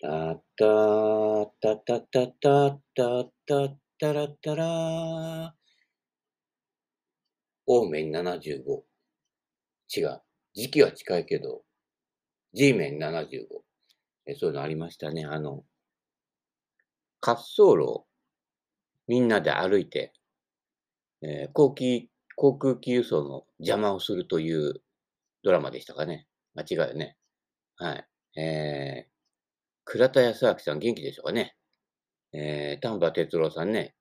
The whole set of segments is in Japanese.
たったたたたたたたたらたらオーメン75。違う。時期は近いけど、G メン75。えそういうのありましたね。あの、滑走路をみんなで歩いて、えー、航機、航空機輸送の邪魔をするというドラマでしたかね。間違いよね。はい。えー、倉田康明さん元気でしょうかね。えー、丹波哲郎さんね、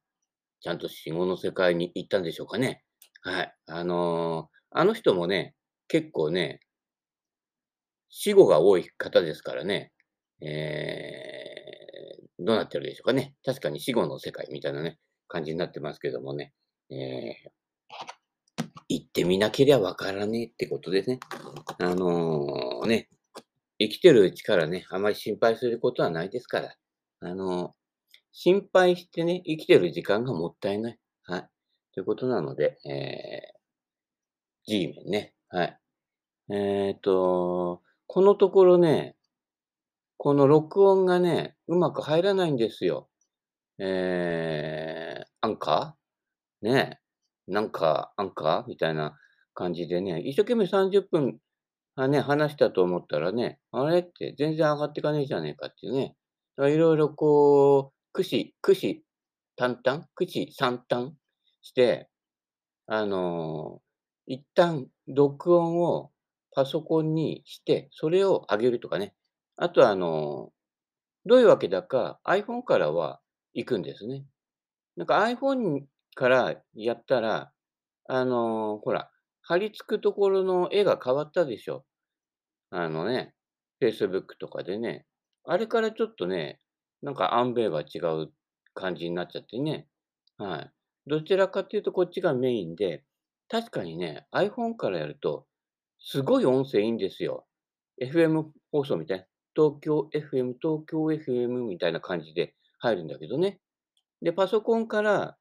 ちゃんと死後の世界に行ったんでしょうかね。はい。あのー、あの人もね、結構ね、死後が多い方ですからね、えー、どうなってるでしょうかね。確かに死後の世界みたいなね、感じになってますけどもね。えー、行ってみなけりゃわからねえってことですね。あのー、ね、生きてるうちからね、あまり心配することはないですから。あの、心配してね、生きてる時間がもったいない。はい。ということなので、えー、G メンね。はい。えっ、と、このところね、この録音がね、うまく入らないんですよ。えー、アンカー？ねなんか、アンカー？みたいな感じでね、一生懸命30分、あね、話したと思ったらね、あれって全然上がっていかねえじゃねえかっていうね。いろいろこう、駆使、駆使、淡々駆使、三々して、あのー、一旦録音をパソコンにして、それを上げるとかね。あとは、あの、どういうわけだか iPhone からは行くんですね。なんか iPhone からやったら、あの、ほら、貼り付くところの絵が変わったでしょ。あのね、Facebook とかでね。あれからちょっとね、なんかアンベイが違う感じになっちゃってね。はい。どちらかというとこっちがメインで、確かにね、iPhone からやるとすごい音声いいんですよ。FM 放送みたいな。東京 FM、東京 FM みたいな感じで入るんだけどね。で、パソコンから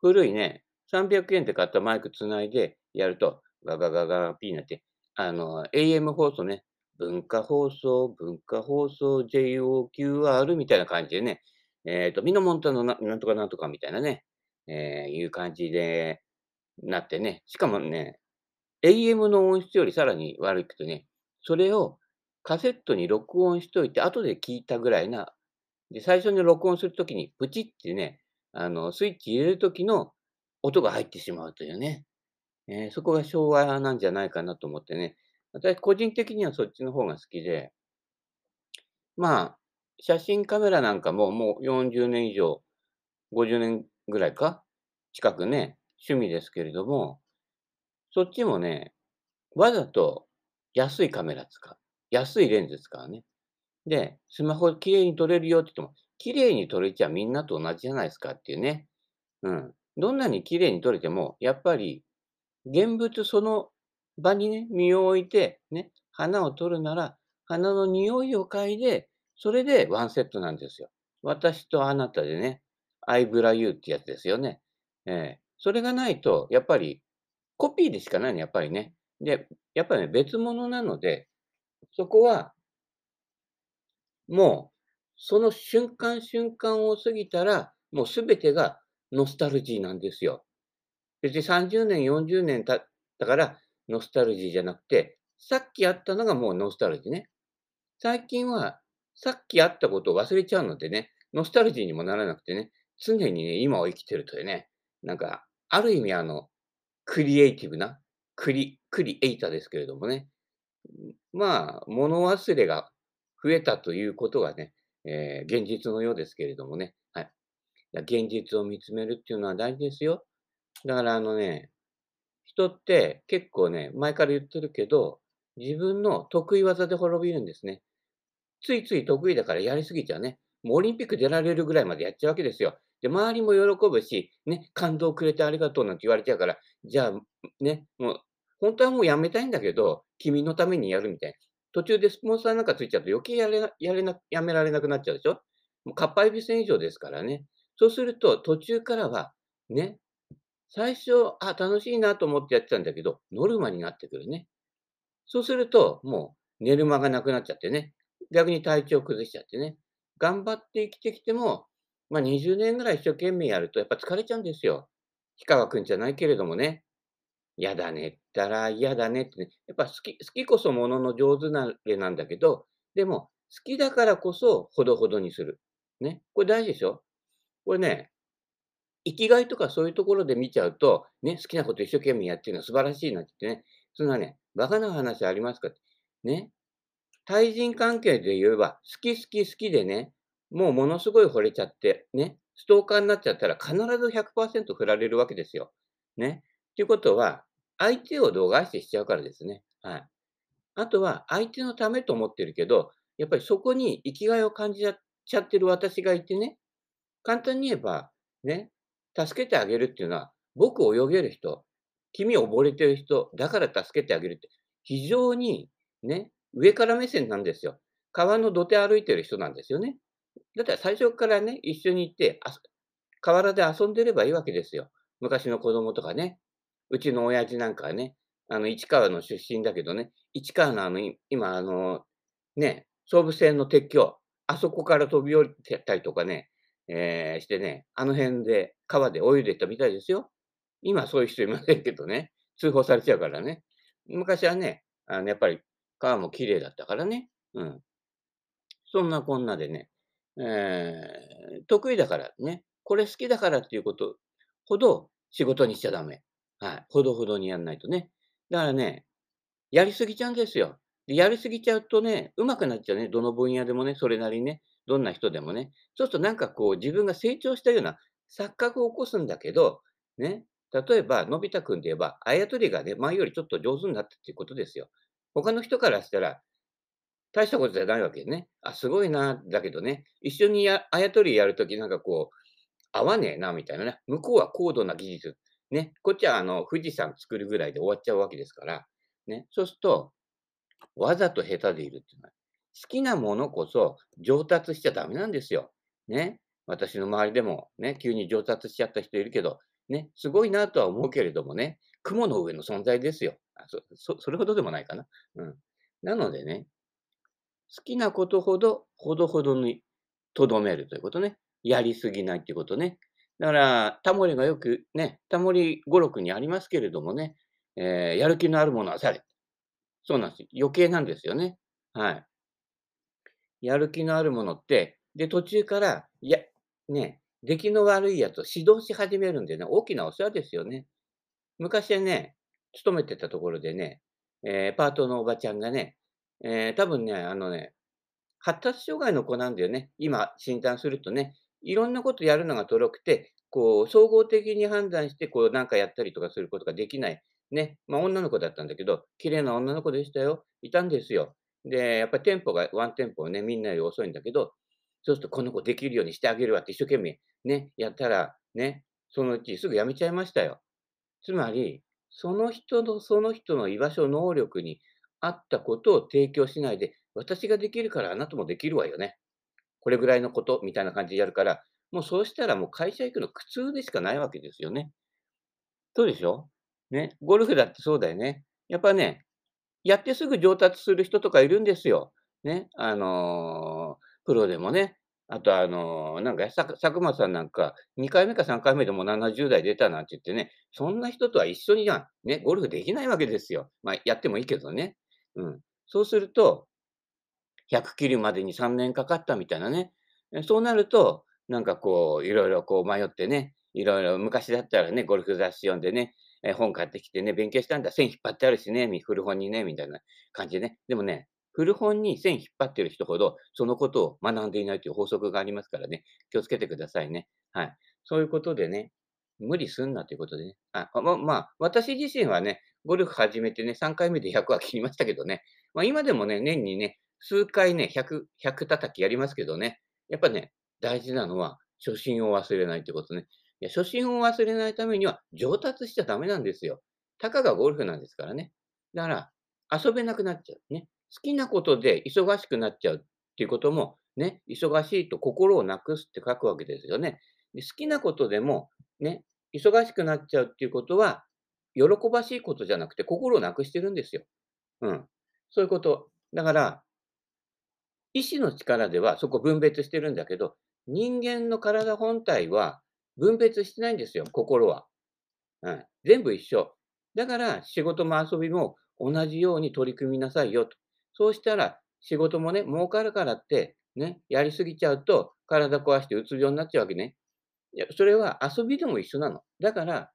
古いね、300円で買ったマイクつないでやると、ガガガガピーになって、あの、AM 放送ね、文化放送、文化放送、JOQR みたいな感じでね、えっ、ー、と、ミノモンタのななんとかなんとかみたいなね、えー、いう感じでなってね、しかもね、AM の音質よりさらに悪くてね、それをカセットに録音しといて、後で聞いたぐらいな、で、最初に録音するときに、プチってね、あの、スイッチ入れるときの音が入ってしまうというね、えー、そこが昭和なんじゃないかなと思ってね、私個人的にはそっちの方が好きで、まあ、写真カメラなんかももう40年以上、50年ぐらいか？近くね、趣味ですけれども、そっちもね、わざと安いカメラ使う。安いレンズ使うね。で、スマホ綺麗に撮れるよって言っても、綺麗に撮れちゃみんなと同じじゃないですかっていうね。うん。どんなに綺麗に撮れても、やっぱり、現物その場にね、身を置いて、ね、花を撮るなら、花の匂いを嗅いで、それでワンセットなんですよ。私とあなたでね、アイブラユーってやつですよね。えー、それがないと、やっぱりコピーでしかないの、やっぱりね。で、やっぱりね、別物なので、そこは、もう、その瞬間瞬間を過ぎたら、もうすべてがノスタルジーなんですよ。別に30年、40年経ったからノスタルジーじゃなくて、さっきあったのがもうノスタルジーね。最近は、さっきあったことを忘れちゃうのでね、ノスタルジーにもならなくてね、常にね、今を生きてるというね、なんか、ある意味あの、クリエイティブな、クリ、クリエイターですけれどもね。まあ、物忘れが増えたということがね、えー、現実のようですけれどもね。はい。現実を見つめるっていうのは大事ですよ。だからあのね、人って結構ね、前から言ってるけど、自分の得意技で滅びるんですね。ついつい得意だからやりすぎちゃうね。もうオリンピック出られるぐらいまでやっちゃうわけですよ。で、周りも喜ぶし、ね、感動くれてありがとうなんて言われちゃうから、じゃあ、ね、もう、本当はもうやめたいんだけど、君のためにやるみたいな。途中でスポンサーなんかついちゃうと余計やれな、やれな、やめられなくなっちゃうでしょもう、かっぱえびせん以上ですからね。そうすると、途中からは、ね、最初、あ、楽しいなと思ってやってたんだけど、ノルマになってくるね。そうすると、もう寝る間がなくなっちゃってね。逆に体調崩しちゃってね。頑張って生きてきても、まあ、20年ぐらい一生懸命やるとやっぱ疲れちゃうんですよ。氷川くんじゃないけれどもね。嫌だねったら嫌だねってね、やっぱ好き好きこそものの上手なれなんだけど、でも、好きだからこそほどほどにする。ね、これ大事でしょ。これね、生きがいとかそういうところで見ちゃうと、ね、好きなこと一生懸命やってるのは素晴らしいなって言ってね、そんなね、馬鹿な話ありますかって。ね。対人関係で言えば、好き好き好きでね、もうものすごい惚れちゃって、ね、ストーカーになっちゃったら必ず100%振られるわけですよ。ね。っていうことは、相手を度外視しちゃうからですね。はい。あとは、相手のためと思ってるけど、やっぱりそこに生きがいを感じちゃってる私がいてね、簡単に言えば、ね、助けてあげるっていうのは、僕泳げる人、君溺れてる人、だから助けてあげるって、非常にね、上から目線なんですよ。川の土手歩いてる人なんですよね。だったら最初からね、一緒に行って、あ河原で遊んでればいいわけですよ。昔の子供とかね。うちの親父なんかはね、あの、市川の出身だけどね、市川のあの、今、あの、ね、総武線の鉄橋、あそこから飛び降りてたりとかね、えー、してね、あの辺で川で泳いでたみたいですよ。今そういう人いませんけどね、通報されちゃうからね。昔はね、あの、やっぱり川も綺麗だったからね。うん。そんなこんなでね、えー、得意だからね、これ好きだからっていうことほど仕事にしちゃダメ。はい。ほどほどにやんないとね。だからね、やりすぎちゃうんですよ。で、やりすぎちゃうとね、上手くなっちゃうね。どの分野でもね、それなりにね、どんな人でもね。そうするとなんかこう、自分が成長したような錯覚を起こすんだけど、ね、例えば、のび太くんで言えば、あやとりがね、前よりちょっと上手になったっていうことですよ。他の人からしたら、大したことじゃないわけね。あ、すごいな、だけどね、一緒にあやとりやるときなんかこう、合わねえな、みたいなね。向こうは高度な技術ね、こっちはあの、富士山作るぐらいで終わっちゃうわけですから、ね、そうすると、わざと下手でいるっていうのは、好きなものこそ上達しちゃダメなんですよ。ね。私の周りでもね、急に上達しちゃった人いるけど、ね、すごいなとは思うけれどもね、雲の上の存在ですよ。あそそそれほどでもないかな。うん。なのでね、好きなことほど、ほどほどにとどめるということね。やりすぎないっていうことね。だから、タモリがよくね、タモリ語録にありますけれどもね、えー、やる気のあるものはされ。そうなんです。余計なんですよね。はい。やる気のあるものって、で、途中から、いや、ね、出来の悪いやつを指導し始めるんでね、大きなお世話ですよね。昔はね、勤めてたところでね、えー、パートのおばちゃんがね、えー、多分ね、あのね、発達障害の子なんだよね。今、診断するとね、いろんなことやるのがとろくて、こう、総合的に判断して、こう、なんかやったりとかすることができない。ね。まあ、女の子だったんだけど、綺麗な女の子でしたよ。いたんですよ。で、やっぱりテンポが、ワンテンポね、みんなより遅いんだけど、そうするとこの子できるようにしてあげるわって一生懸命ね、やったら、ね、そのうちすぐ辞めちゃいましたよ。つまり、その人の、その人の居場所、能力に合ったことを提供しないで、私ができるからあなたもできるわよね。これぐらいのことみたいな感じでやるから、もうそうしたらもう会社行くの苦痛でしかないわけですよね。そうでしょ？ね。ゴルフだってそうだよね。やっぱね、やってすぐ上達する人とかいるんですよ。ね。あのー、プロでもね。あと、あのー、なんか、佐久間さんなんか、2回目か3回目でも70代出たなんて言ってね、そんな人とは一緒にじゃね、ゴルフできないわけですよ。まあ、やってもいいけどね。うん。そうすると、100切るまでに3年かかったみたいなね。そうなると、なんかこう、いろいろこう迷ってね、いろいろ昔だったらね、ゴルフ雑誌読んでね、え本買ってきてね、勉強したんだ、線引っ張ってあるしね、古本にね、みたいな感じでね。でもね、古本に線引っ張ってる人ほど、そのことを学んでいないという法則がありますからね、気をつけてくださいね。はい。そういうことでね、無理すんなということでね。あままあ、私自身はね、ゴルフ始めてね、3回目で100は切りましたけどね、まあ、今でもね、年にね、数回ね、100、100叩きやりますけどね、やっぱね、大事なのは、初心を忘れないってことね。いや、初心を忘れないためには、上達しちゃダメなんですよ。たかがゴルフなんですからね。だから、遊べなくなっちゃう。ね。好きなことで忙しくなっちゃうっていうことも、ね、忙しいと心をなくすって書くわけですよね。で好きなことでも、ね、忙しくなっちゃうっていうことは、喜ばしいことじゃなくて、心をなくしてるんですよ。うん。そういうこと。だから、意志の力ではそこ分別してるんだけど、人間の体本体は分別してないんですよ、心は。うん、全部一緒。だから仕事も遊びも同じように取り組みなさいよと。そうしたら仕事もね、儲かるからって、ね、やりすぎちゃうと体壊してうつ病になっちゃうわけね。いや、それは遊びでも一緒なの。だから、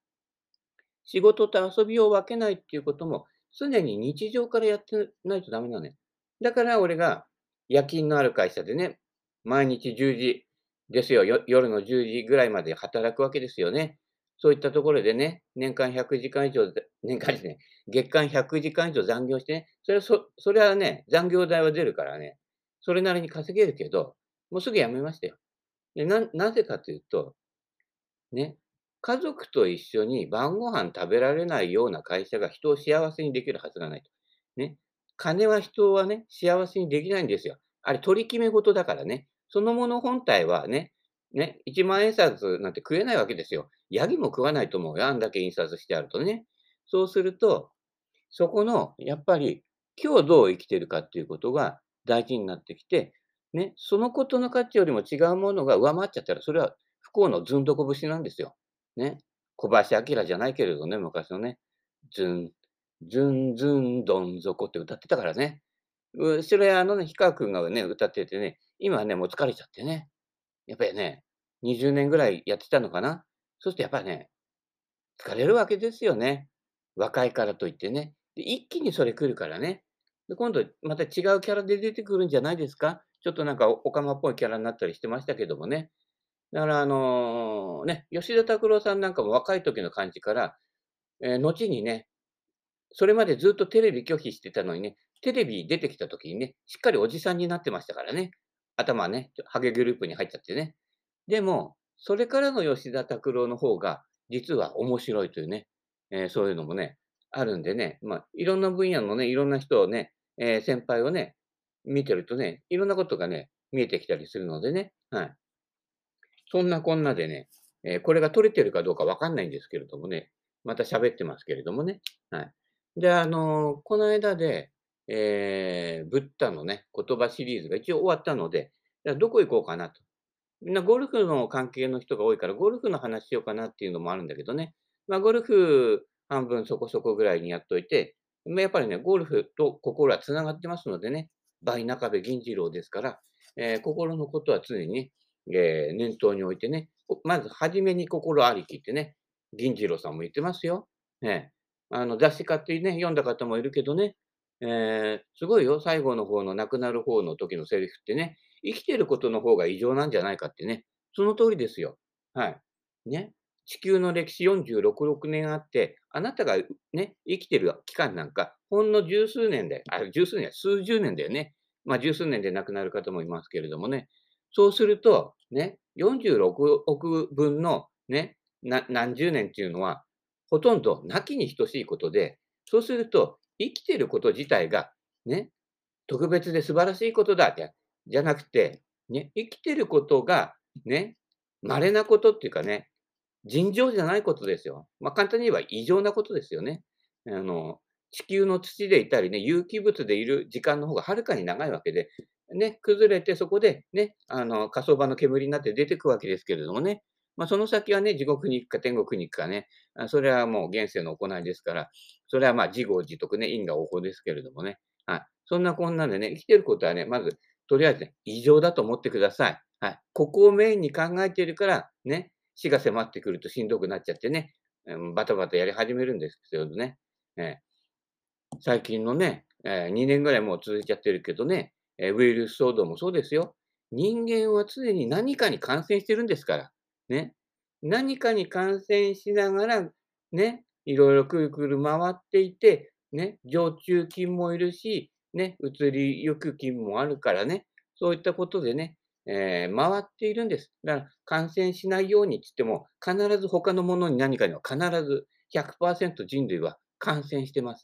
仕事と遊びを分けないっていうことも常に日常からやってないとダメなのよ。だから俺が夜勤のある会社でね、毎日10時ですよ、夜の10時ぐらいまで働くわけですよね。そういったところでね、年間100時間以上、年間ですね、月間100時間以上残業してね、それはそそれはね、残業代は出るからね、それなりに稼げるけど、もうすぐ辞めましたよ。でななぜかというと、ね、家族と一緒に晩ご飯食べられないような会社が人を幸せにできるはずがないと。ね。金は人はね、幸せにできないんですよ。あれ取り決め事だからね。そのもの本体はね、ね、1万円札なんて食えないわけですよ。ヤギも食わないと思うよ。あんだけ印刷してあるとね。そうすると、そこの、やっぱり、今日どう生きてるかっていうことが大事になってきて、ね、そのことの価値よりも違うものが上回っちゃったら、それは不幸のずんどこ節なんですよ。ね。小林明じゃないけれどね、昔のね。ずん、ずんずんどん底って歌ってたからね。うそれあのね、氷川くんがね、歌っててね、今はね、もう疲れちゃってね。やっぱりね、20年ぐらいやってたのかな。そうするとやっぱりね、疲れるわけですよね。若いからといってね。で一気にそれ来るからね。で今度また違うキャラで出てくるんじゃないですか。ちょっとなんかおかまっぽいキャラになったりしてましたけどもね。だからあのね、吉田拓郎さんなんかも若い時の感じから、えー、後にね、それまでずっとテレビ拒否してたのにね、テレビ出てきた時にね、しっかりおじさんになってましたからね。頭ね、ハゲグループに入っちゃってね。でも、それからの吉田拓郎の方が、実は面白いというね、えー、そういうのもね、あるんでね、まあ、いろんな分野のね、いろんな人をね、えー、先輩をね、見てるとね、いろんなことがね、見えてきたりするのでね、はい。そんなこんなでね、えー、これが取れてるかどうかわかんないんですけれどもね、また喋ってますけれどもね、はい。で、あのー、この間で、えー、ブッダのね、言葉シリーズが一応終わったので、じゃあどこ行こうかなと。みんなゴルフの関係の人が多いから、ゴルフの話しようかなっていうのもあるんだけどね。まあ、ゴルフ半分そこそこぐらいにやっといて、やっぱりね、ゴルフと心は繋がってますのでね、倍中部銀次郎ですから、えー、心のことは常にね、えー、念頭に置いてね、まず初めに心ありきってね、銀次郎さんも言ってますよ。ね、あの雑誌買ってね、読んだ方もいるけどね、えー、すごいよ、最後の方の亡くなる方の時のセリフってね、生きてることの方が異常なんじゃないかってね、その通りですよ。はい。ね。地球の歴史46、6年あって、あなたがね、生きてる期間なんか、ほんの十数年で、あ、十数年、数十年だよね。まあ、十数年で亡くなる方もいますけれどもね。そうすると、ね、46億分のね、何十年っていうのは、ほとんど亡きに等しいことで、そうすると、生きてること自体が、ね、特別で素晴らしいことだって、じゃなくて、ね、生きてることが、ね、稀なことっていうかね、尋常じゃないことですよ。まあ、簡単に言えば異常なことですよね。あの、地球の土でいたりね、有機物でいる時間の方がはるかに長いわけで、ね、崩れてそこでね、あの、火葬場の煙になって出てくわけですけれどもね、まあ、その先はね、地獄に行くか天国に行くかね、それはもう現世の行いですから、それはまあ自業自得ね、因果応報ですけれどもね、はい。そんなこんなんでね、生きてることはね、まずとりあえずね、異常だと思ってください。はい。ここをメインに考えているから、ね、死が迫ってくるとしんどくなっちゃってね、バタバタやり始めるんですけどね。えー、最近のね、えー、2年ぐらいもう続いちゃってるけどね、えー、ウイルス騒動もそうですよ。人間は常に何かに感染してるんですから。ね。何かに感染しながら、ね、いろいろくるくる回っていて、ね、常駐菌もいるし、ね、移りゆく菌もあるからね、そういったことでね、えー、回っているんです。だから感染しないようにって言っても、必ず他のものに何かには必ず100%人類は感染してます。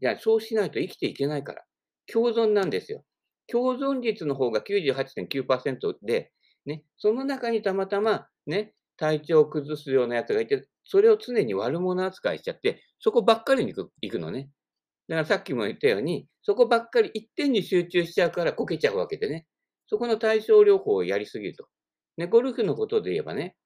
じゃあそうしないと生きていけないから。共存なんですよ。共存率の方が98.9%で、ね、その中にたまたま、ね、体調を崩すようなやつがいて、それを常に悪者扱いしちゃって、そこばっかりに行くのね。だからさっきも言ったように、そこばっかり一点に集中しちゃうからこけちゃうわけでね。そこの対症療法をやりすぎると。ね、ゴルフのことで言えばね、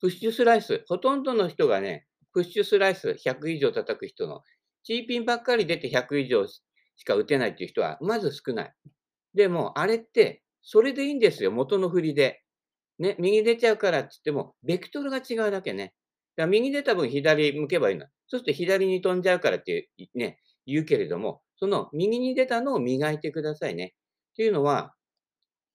プッシュスライス、ほとんどの人がね、プッシュスライス100以上叩く人の、チーピンばっかり出て100以上しか打てないっていう人はまず少ない。でも、あれって、それでいいんですよ、元の振りで。ね、右出ちゃうからって言っても、ベクトルが違うだけね。だから右出た分左向けばいいの。そうすると左に飛んじゃうからってね、言うけれども、その右に出たのを磨いてくださいね。っていうのは、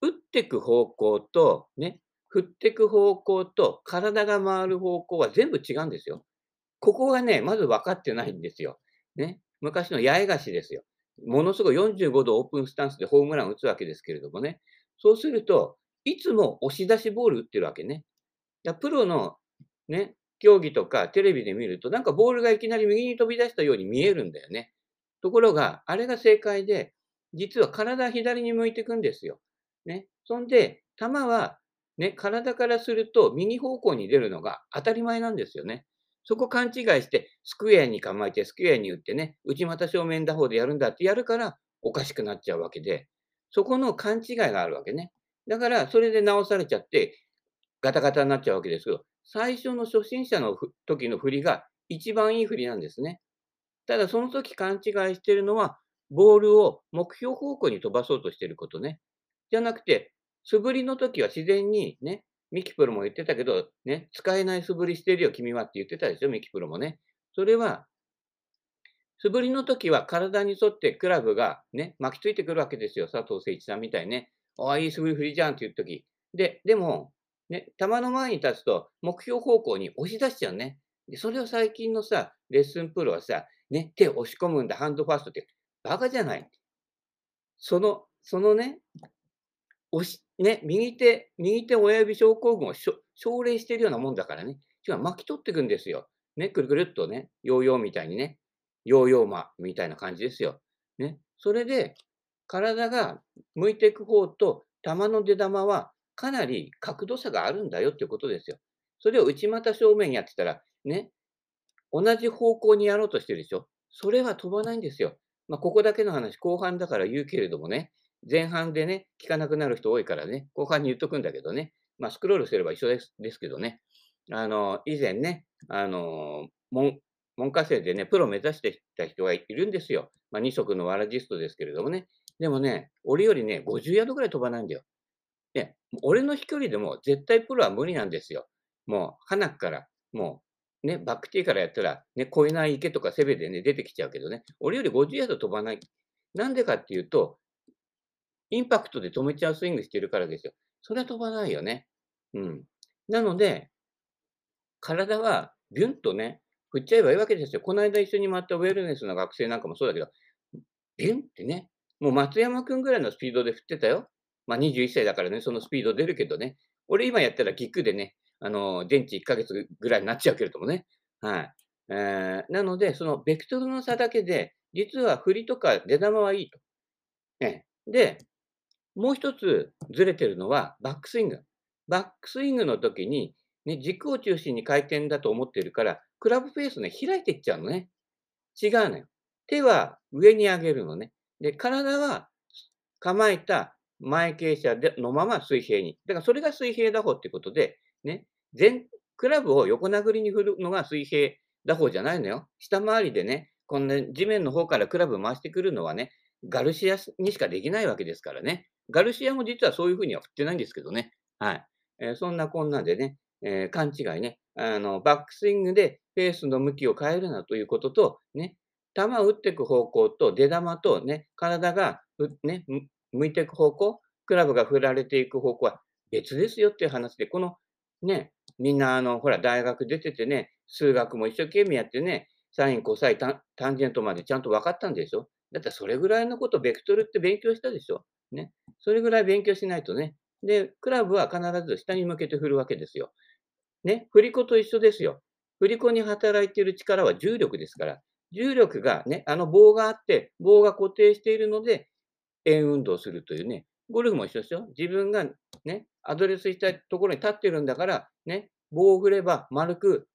打ってく方向と、ね、振ってく方向と体が回る方向は全部違うんですよ。ここがね、まず分かってないんですよ。ね。昔の八重樫ですよ。ものすごい45度オープンスタンスでホームラン打つわけですけれどもね。そうすると、いつも押し出しボール打ってるわけね。プロのね、競技とかテレビで見ると、なんかボールがいきなり右に飛び出したように見えるんだよね。ところが、あれが正解で、実は体左に向いていくんですよ。ね。そんで、球は、ね、体からすると右方向に出るのが当たり前なんですよね。そこ勘違いして、スクエアに構えて、スクエアに打ってね、内股正面打法でやるんだってやるから、おかしくなっちゃうわけで、そこの勘違いがあるわけね。だから、それで直されちゃって、ガタガタになっちゃうわけですけど、最初の初心者の時の振りが一番いい振りなんですね。ただ、その時勘違いしてるのは、ボールを目標方向に飛ばそうとしてることね。じゃなくて、素振りの時は自然にね、ミキプロも言ってたけど、ね、使えない素振りしてるよ、君はって言ってたでしょ、ミキプロもね。それは、素振りの時は体に沿ってクラブがね、巻きついてくるわけですよ、佐藤誠一さんみたいにね。ああ、いい素振り振りじゃんって言う時。で、でも、ね、球の前に立つと、目標方向に押し出しちゃうね。で、それを最近のさ、レッスンプロはさ、ね、手押し込むんだ、ハンドファーストって、バカじゃない。その、そのね、押し、ね、右手、右手親指症候群を奨励してるようなもんだからね。違う、巻き取っていくんですよ。ね、くるくるっとね、ヨーヨーみたいにね、ヨーヨーマみたいな感じですよ。ね。それで、体が向いていく方と、球の出玉はかなり角度差があるんだよっていうことですよ。それを内股正面やってたら、ね、同じ方向にやろうとしてるでしょ。それは飛ばないんですよ。まあ、ここだけの話、後半だから言うけれどもね、前半でね、聞かなくなる人多いからね、後半に言っとくんだけどね、まあ、スクロールすれば一緒ですですけどね、あの、以前ね、あの、門門下生でね、プロ目指してた人がいるんですよ。まあ、二足のわらじストですけれどもね。でもね、俺よりね、50ヤードぐらい飛ばないんだよ。ね、俺の飛距離でも絶対プロは無理なんですよ。もう、花から、もう、ね、バックティーからやったら、ね、越えない池とかセベでね、出てきちゃうけどね、俺より50ヤード飛ばない。なんでかっていうと、インパクトで止めちゃうスイングしてるからですよ。それは飛ばないよね。うん。なので、体はビュンとね、振っちゃえばいいわけですよ。この間一緒に回ったウェルネスの学生なんかもそうだけど、ビュンってね、もう松山くんぐらいのスピードで振ってたよ。まあ21歳だからね、そのスピード出るけどね。俺今やったらキックでね、あの、電池1ヶ月ぐらいになっちゃうけれどもね。はい。えー、なので、そのベクトルの差だけで、実は振りとか出玉はいいと。ね、で、もう一つずれてるのはバックスイング。バックスイングの時に、ね、軸を中心に回転だと思ってるから、クラブフェースね、開いていっちゃうのね。違うのよ。手は上に上げるのね。で、体は構えた前傾斜でのまま水平に。だからそれが水平打法ってことで、ね、全、クラブを横殴りに振るのが水平打法じゃないのよ。下回りでね、こんな地面の方からクラブ回してくるのはね、ガルシアにしかできないわけですからね。ガルシアも実はそういうふうには振ってないんですけどね。はい。えー、そんなこんなでね、えー、勘違いね。あの、バックスイングでペースの向きを変えるなということと、ね、球を打っていく方向と出玉とね、体がね、向いていく方向、クラブが振られていく方向は別ですよっていう話で、このね、みんなあの、ほら、大学出ててね、数学も一生懸命やってね、サイン、コサイン、タンジェントまでちゃんと分かったんでしょ？だってそれぐらいのこと、ベクトルって勉強したでしょ？ね。それぐらい勉強しないとね。で、クラブは必ず下に向けて振るわけですよ。ね。振り子と一緒ですよ。振り子に働いている力は重力ですから、重力がね、あの棒があって、棒が固定しているので、円運動するというね。ゴルフも一緒ですよ。自分がね、アドレスしたところに立ってるんだから、ね、棒を振れば丸く、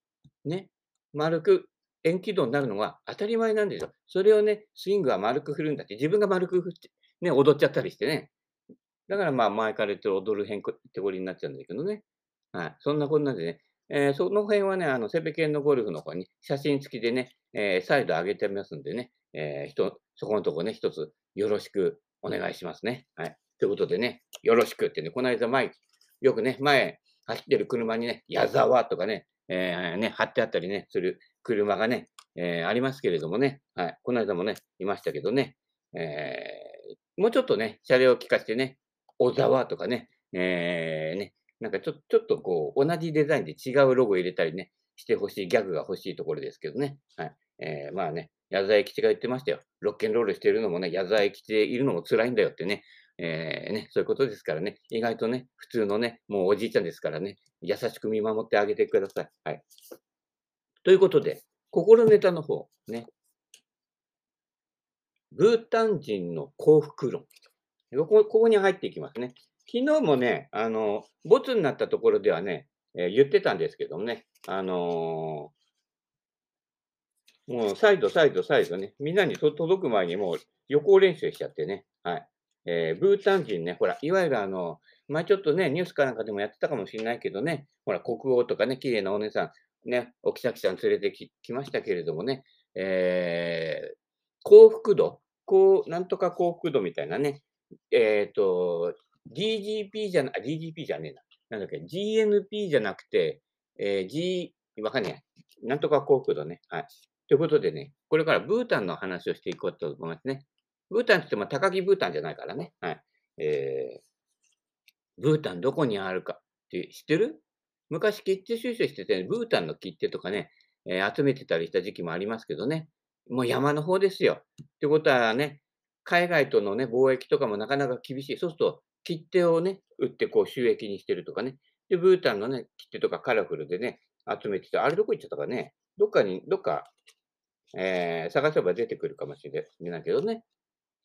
ね、丸く円軌道になるのが当たり前なんですよ。それをね、スイングは丸く振るんだって、自分が丸く振って、ね、踊っちゃったりしてね。だからまあ、前から言ってる踊る変手こりになっちゃうんだけどね。はい。そんなこんなんでね、えー、その辺はね、あの、セペケンのゴルフの方に写真付きでね、えー、再度上げてますんでね、えー、人、そこのとこね、一つよろしくお願いしますね。はい。ということでね、よろしくってね、この間前、よくね、前走ってる車にね、矢沢とかね、えー、ね、貼ってあったりね、する車がね、えー、ありますけれどもね、はい。この間もね、いましたけどね、えー、もうちょっとね、車両を聞かせてね、小沢とかね、えー、ね、なんかちょちょっとこう、同じデザインで違うロゴ入れたりね、してほしい、ギャグが欲しいところですけどね。はい。えー、まあね、矢沢永吉が言ってましたよ。ロッケンロールしてるのもね、矢沢永吉でいるのも辛いんだよってね。えー、ね、そういうことですからね。意外とね、普通のね、もうおじいちゃんですからね、優しく見守ってあげてください。はい。ということで、心ネタの方、ね。ブータン人の幸福論。ここここに入っていきますね。昨日もね、あの、ボツになったところではね、えー、言ってたんですけどもね、あのー、もう、再度、再度、再度ね、みんなに届く前にもう予行練習しちゃってね、はい。えー、ブータン人ね、ほら、いわゆるあの、前ちょっとね、ニュースかなんかでもやってたかもしれないけどね、ほら、国王とかね、綺麗なお姉さん、ね、おきさきさん連れてききましたけれどもね、えー、幸福度、こう、なんとか幸福度みたいなね、えっ、ー、と、DGP じゃな、DGP じゃねえな。なんだっけ、GNP じゃなくて、えー、G、わかんねえ。なんとか幸福度ね。はい。ということでね、これからブータンの話をしていこうと思いますね。ブータンって言っても高木ブータンじゃないからね。はい。えー、ブータンどこにあるかって知ってる？昔切手収集してて、ブータンの切手とかね、えー、集めてたりした時期もありますけどね。もう山の方ですよ。ってことはね、海外とのね、貿易とかもなかなか厳しい。そうすると、切手をね、売ってこう収益にしてるとかね。で、ブータンのね、切手とかカラフルでね、集めてて、あれどこ行っちゃったかね。どっかに、どっか、えー、探せば出てくるかもしれないけどね。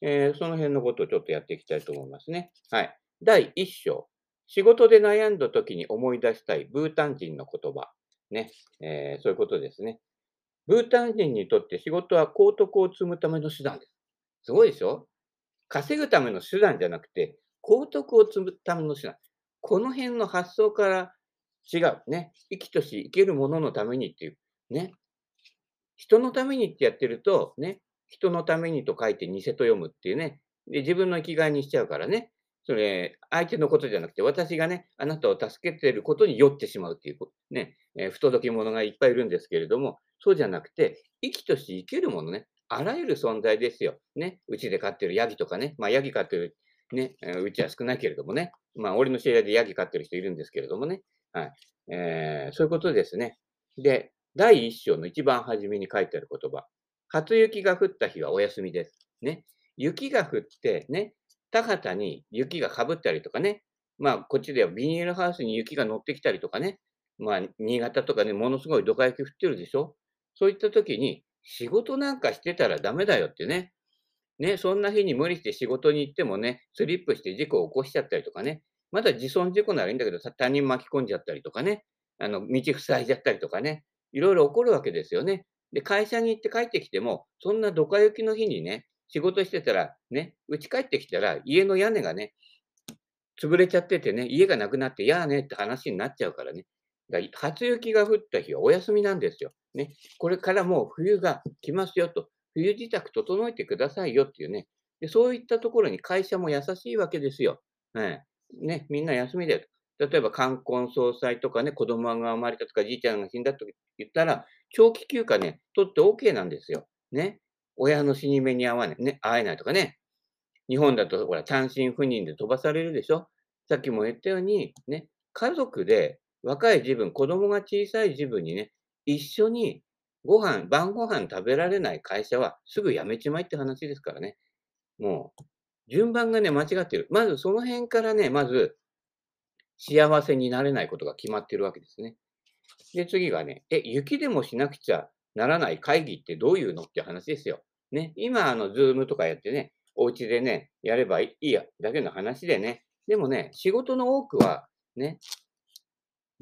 えー、その辺のことをちょっとやっていきたいと思いますね。はい。第1章。仕事で悩んだ時に思い出したいブータン人の言葉。ね。えー、そういうことですね。ブータン人にとって仕事は幸徳を積むための手段です。すごいでしょ？稼ぐための手段じゃなくて、幸徳を積むための手段。この辺の発想から違う。ね。生きとし生けるもののためにっていう。ね。人のためにってやってると、ね。人のためにと書いて偽と読むっていうね。で、自分の生きがいにしちゃうからね。それ、相手のことじゃなくて、私がね、あなたを助けてることに酔ってしまうっていう、ね、えー、不届き者がいっぱいいるんですけれども、そうじゃなくて、生きとし生けるものね、あらゆる存在ですよ。ね、うちで飼ってるヤギとかね、まあヤギ飼ってるね、うちは少ないけれどもね、まあ俺の知り合いでヤギ飼ってる人いるんですけれどもね、はい。えー、そういうことですね。で、第一章の一番初めに書いてある言葉。初雪が降った日はお休みです。ね。雪が降ってね、田畑に雪がかぶったりとかね、まあ、こっちではビニールハウスに雪が乗ってきたりとかね、まあ、新潟とかね、ものすごいドカ雪降ってるでしょそういった時に、仕事なんかしてたらダメだよってね。ね、そんな日に無理して仕事に行ってもね、スリップして事故を起こしちゃったりとかね、まだ自損事故ならいいんだけど、他人巻き込んじゃったりとかね、あの、道塞いじゃったりとかね、いろいろ起こるわけですよね。で、会社に行って帰ってきても、そんなドカ雪の日にね、仕事してたら、ね、家帰ってきたら、家の屋根がね、潰れちゃっててね、家がなくなって、やーねって話になっちゃうからね。だ初雪が降った日はお休みなんですよ。ね。これからもう冬が来ますよと。冬支度整えてくださいよっていうね。でそういったところに会社も優しいわけですよ。はい。ね、みんな休みだよ。例えば、冠婚葬祭とかね、子供が生まれたとか、じいちゃんが死んだと言ったら、長期休暇ね、取って OK なんですよ。ね。親の死に目に合わない、ね、会えないとかね。日本だと、ほら、単身赴任で飛ばされるでしょ。さっきも言ったように、ね、家族で若い自分、子供が小さい自分にね、一緒にご飯、晩ご飯食べられない会社はすぐ辞めちまいって話ですからね。もう、順番がね、間違ってる。まずその辺からね、まず、幸せになれないことが決まってるわけですね。で、次がね、え、雪でもしなくちゃならない会議ってどういうの？って話ですよ。ね、今、あの、ズームとかやってね、お家でね、やればいいや、だけの話でね。でもね、仕事の多くは、ね、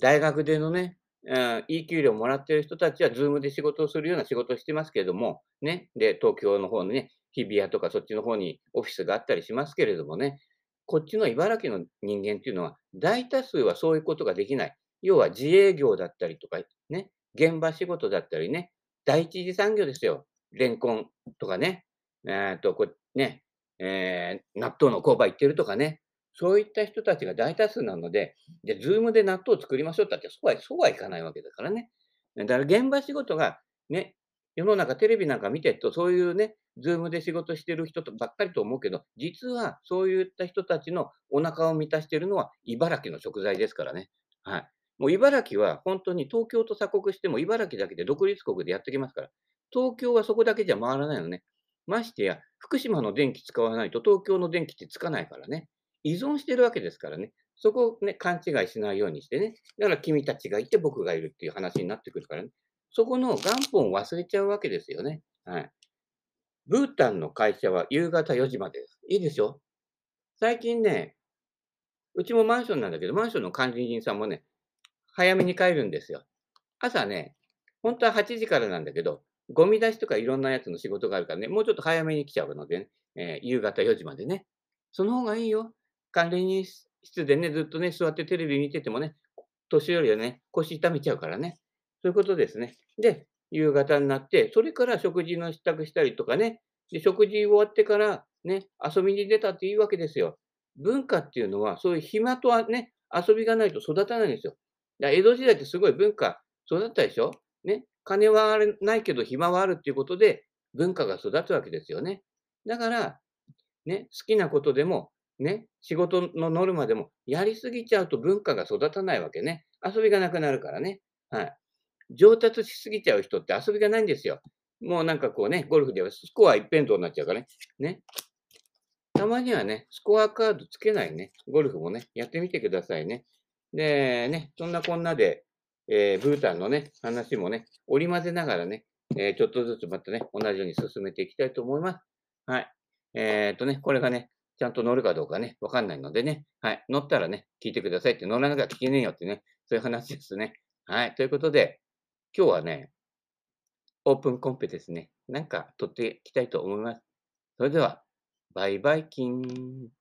大学でのね、うん、いい給料もらってる人たちは Zoom で仕事をするような仕事をしてますけれども、ね、で、東京の方のね、日比谷とかそっちの方にオフィスがあったりしますけれどもね、こっちの茨城の人間っていうのは、大多数はそういうことができない。要は自営業だったりとか、ね、現場仕事だったりね、第一次産業ですよ。レンコンとかね、えっと、こね、えー、納豆の工場行ってるとかね、そういった人たちが大多数なので、で、ズームで納豆を作りましょうって言ったって、そうは、そうはいかないわけだからね。だから現場仕事が、ね、世の中テレビなんか見てると、そういうね、ズームで仕事してる人とばっかりと思うけど、実はそういった人たちのお腹を満たしているのは茨城の食材ですからね。はい。もう茨城は本当に東京と鎖国しても茨城だけで独立国でやってきますから。東京はそこだけじゃ回らないのね。ましてや、福島の電気使わないと東京の電気ってつかないからね。依存してるわけですからね。そこをね、勘違いしないようにしてね。だから君たちがいて僕がいるっていう話になってくるからね。そこの元本を忘れちゃうわけですよね。はい。ブータンの会社は夕方4時までです。いいでしょ最近ね、うちもマンションなんだけど、マンションの管理人さんもね、早めに帰るんですよ。朝ね、本当は8時からなんだけど、ゴミ出しとかいろんなやつの仕事があるからね、もうちょっと早めに来ちゃうのでね、えー、夕方4時までね。その方がいいよ。管理室でね、ずっとね、座ってテレビ見ててもね、年寄りはね、腰痛めちゃうからね。そういうことですね。で、夕方になって、それから食事の支度したりとかね、で食事終わってからね、遊びに出たっていいわけですよ。文化っていうのは、そういう暇とはね、遊びがないと育たないんですよ。だ江戸時代ってすごい文化育ったでしょ？ね。金はあれないけど暇はあるっていうことで文化が育つわけですよね。だから、ね、好きなことでもね、仕事のノルマでもやりすぎちゃうと文化が育たないわけね。遊びがなくなるからね。はい。上達しすぎちゃう人って遊びがないんですよ。もうなんかこうね、ゴルフではスコア一辺倒になっちゃうからね。ね。たまにはね、スコアカードつけないね、ゴルフもね、やってみてくださいね。で、ね、そんなこんなで、えー、ブータンのね、話もね、織り交ぜながらね、えー、ちょっとずつまたね、同じように進めていきたいと思います。はい。えー、っとね、これがね、ちゃんと乗るかどうかね、わかんないのでね、はい。乗ったらね、聞いてくださいって、乗らなきゃ聞けねえよってね、そういう話ですね。はい。ということで、今日はね、オープンコンペですね。なんか撮っていきたいと思います。それでは、バイバイキン。